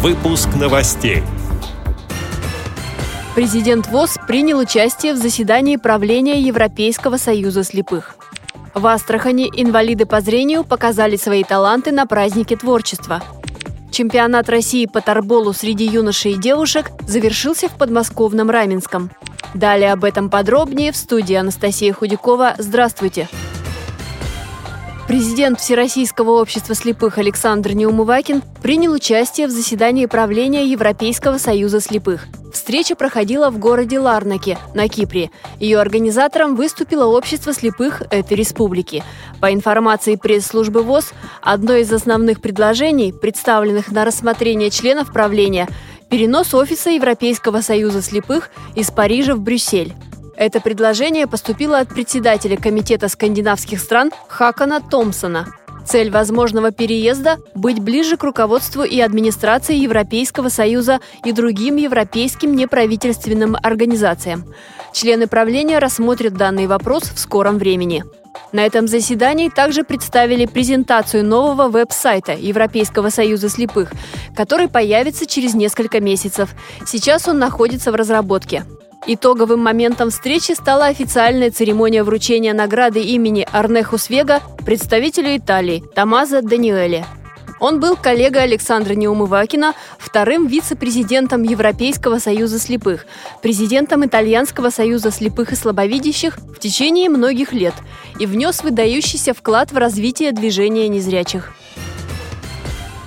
Выпуск новостей. Президент ВОЗ принял участие в заседании правления Европейского союза слепых. В Астрахани инвалиды по зрению показали свои таланты на празднике творчества. Чемпионат России по торболу среди юношей и девушек завершился в подмосковном Раменском. Далее об этом подробнее в студии Анастасия Худякова. Здравствуйте! Президент Всероссийского общества слепых Александр Неумывакин принял участие в заседании правления Европейского союза слепых. Встреча проходила в городе Ларнаке, на Кипре. Ее организатором выступило общество слепых этой республики. По информации пресс-службы ВОЗ, одно из основных предложений, представленных на рассмотрение членов правления, перенос офиса Европейского союза слепых из Парижа в Брюссель. Это предложение поступило от председателя Комитета скандинавских стран Хакана Томпсона. Цель возможного переезда – быть ближе к руководству и администрации Европейского Союза и другим европейским неправительственным организациям. Члены правления рассмотрят данный вопрос в скором времени. На этом заседании также представили презентацию нового веб-сайта Европейского союза слепых, который появится через несколько месяцев. Сейчас он находится в разработке. Итоговым моментом встречи стала официальная церемония вручения награды имени Арнеху Свега представителю Италии Томазо Даниэле. Он был коллегой Александра Неумывакина, вторым вице-президентом Европейского союза слепых, президентом Итальянского союза слепых и слабовидящих в течение многих лет и внес выдающийся вклад в развитие движения незрячих.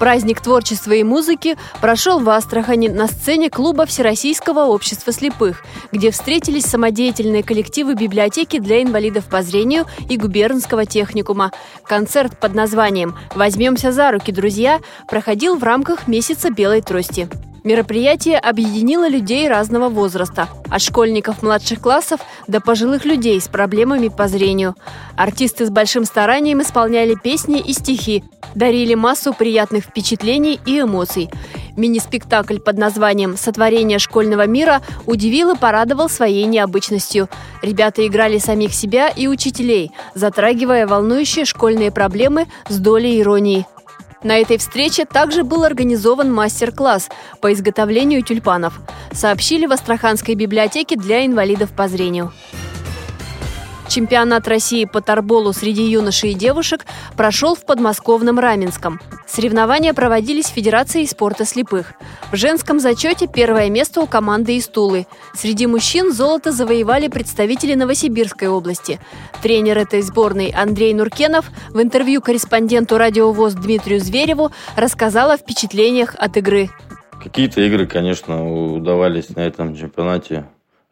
Праздник творчества и музыки прошел в Астрахани на сцене клуба Всероссийского общества слепых, где встретились самодеятельные коллективы библиотеки для инвалидов по зрению и губернского техникума. Концерт под названием «Возьмемся за руки, друзья» проходил в рамках месяца белой трости. Мероприятие объединило людей разного возраста, от школьников младших классов до пожилых людей с проблемами по зрению. Артисты с большим старанием исполняли песни и стихи, дарили массу приятных впечатлений и эмоций. Мини-спектакль под названием «Сотворение школьного мира» удивил и порадовал своей необычностью. Ребята играли самих себя и учителей, затрагивая волнующие школьные проблемы с долей иронии. На этой встрече также был организован мастер-класс по изготовлению тюльпанов, сообщили в Астраханской библиотеке для инвалидов по зрению. Чемпионат России по торболу среди юношей и девушек прошел в подмосковном Раменском. Соревнования проводились Федерацией спорта слепых. В женском зачете первое место у команды из Тулы. Среди мужчин золото завоевали представители Новосибирской области. Тренер этой сборной Андрей Нуркенов в интервью корреспонденту радиовоз Дмитрию Звереву рассказал о впечатлениях от игры. Какие-то игры, конечно, удавались на этом чемпионате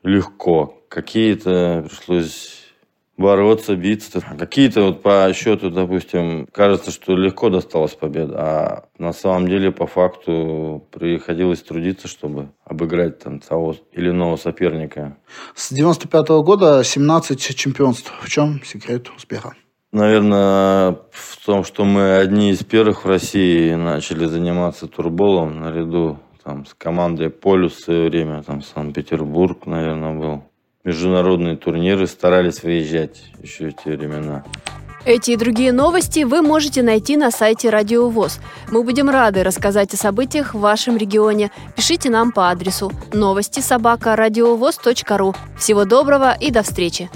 легко. Какие-то пришлось бороться, биться. Какие-то вот по счету, допустим, кажется, что легко досталась победа, а на самом деле по факту приходилось трудиться, чтобы обыграть там того или иного соперника. С 95 -го года 17 чемпионств. В чем секрет успеха? Наверное, в том, что мы одни из первых в России начали заниматься турболом наряду там, с командой «Полюс» в свое время, там Санкт-Петербург, наверное, был международные турниры старались выезжать еще в те времена. Эти и другие новости вы можете найти на сайте Радио ВОЗ. Мы будем рады рассказать о событиях в вашем регионе. Пишите нам по адресу новости собака ру. Всего доброго и до встречи!